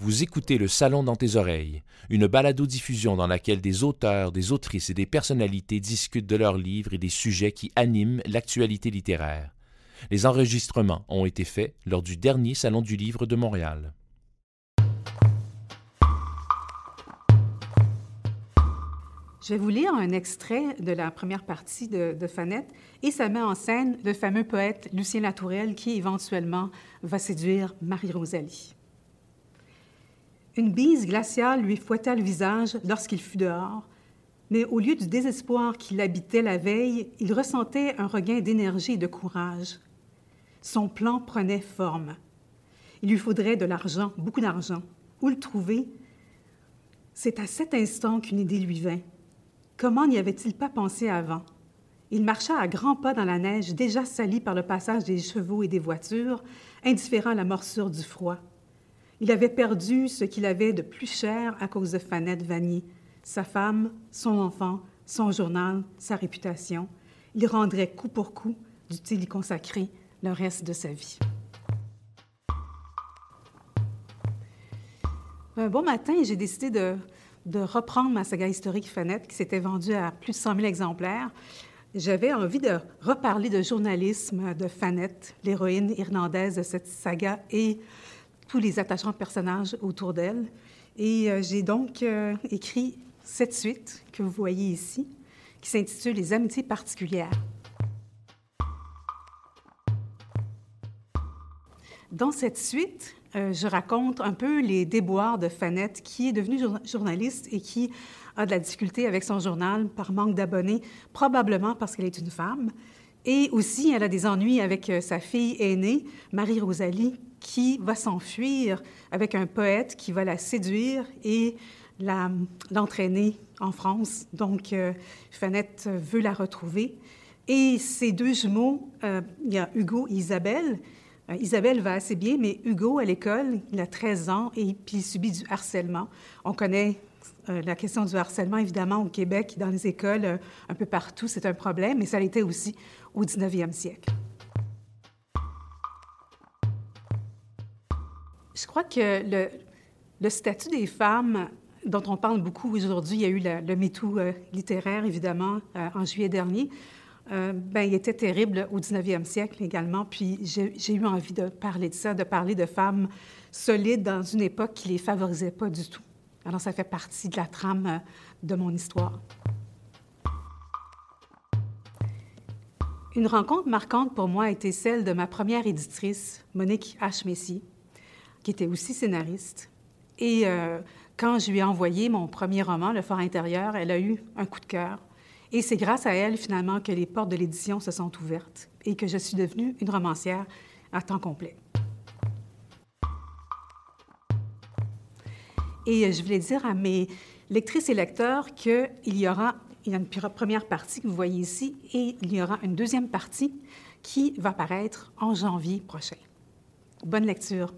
Vous écoutez Le Salon dans tes oreilles, une balado-diffusion dans laquelle des auteurs, des autrices et des personnalités discutent de leurs livres et des sujets qui animent l'actualité littéraire. Les enregistrements ont été faits lors du dernier Salon du Livre de Montréal. Je vais vous lire un extrait de la première partie de, Fanette et ça met en scène le fameux poète Lucien Latourelle qui éventuellement va séduire Marie-Rosalie. Une bise glaciale lui fouetta le visage lorsqu'il fut dehors, mais au lieu du désespoir qui l'habitait la veille, il ressentait un regain d'énergie et de courage. Son plan prenait forme. Il lui faudrait de l'argent, beaucoup d'argent. Où le trouver? C'est à cet instant qu'une idée lui vint. Comment n'y avait-il pas pensé avant? Il marcha à grands pas dans la neige, déjà salie par le passage des chevaux et des voitures, indifférent à la morsure du froid. Il avait perdu ce qu'il avait de plus cher à cause de Fanette Vanier, sa femme, son enfant, son journal, sa réputation. Il rendrait coup pour coup, dût-il y consacrer le reste de sa vie. Un bon matin, j'ai décidé de, de, reprendre ma saga historique Fanette, qui s'était vendue à plus de 100 000 exemplaires. J'avais envie de reparler de journalisme de Fanette, l'héroïne irlandaise de cette saga, et tous les attachants personnages autour d'elle. Et euh, j'ai donc euh, écrit cette suite que vous voyez ici, qui s'intitule Les amitiés particulières. Dans cette suite, euh, je raconte un peu les déboires de Fanette, qui est devenue journaliste et qui a de la difficulté avec son journal par manque d'abonnés, probablement parce qu'elle est une femme. Et aussi, elle a des ennuis avec sa fille aînée, Marie-Rosalie, qui va s'enfuir avec un poète qui va la séduire et l'entraîner en France. Donc, euh, Fanette veut la retrouver. Et ces deux jumeaux, euh, il y a Hugo et Isabelle. Euh, Isabelle va assez bien, mais Hugo, à l'école, il a 13 ans et puis il subit du harcèlement. On connaît la question du harcèlement, évidemment, au Québec, dans les écoles, un peu partout, c'est un problème, mais ça l'était aussi au 19e siècle. Je crois que le, statut des femmes dont on parle beaucoup aujourd'hui, il y a eu le, MeToo euh, littéraire, évidemment, euh, en juillet dernier. Euh, ben, il était terrible au 19e siècle également. Puis j'ai eu envie de parler de ça, de parler de femmes solides dans une époque qui ne les favorisait pas du tout. Alors, ça fait partie de la trame de mon histoire. Une rencontre marquante pour moi a été celle de ma première éditrice, Monique H. Messier qui était aussi scénariste. Et euh, quand je lui ai envoyé mon premier roman, Le Fort intérieur, elle a eu un coup de cœur. Et c'est grâce à elle, finalement, que les portes de l'édition se sont ouvertes et que je suis devenue une romancière à temps complet. Et je voulais dire à mes lectrices et lecteurs qu'il y aura il y une première partie que vous voyez ici et il y aura une deuxième partie qui va paraître en janvier prochain. Bonne lecture.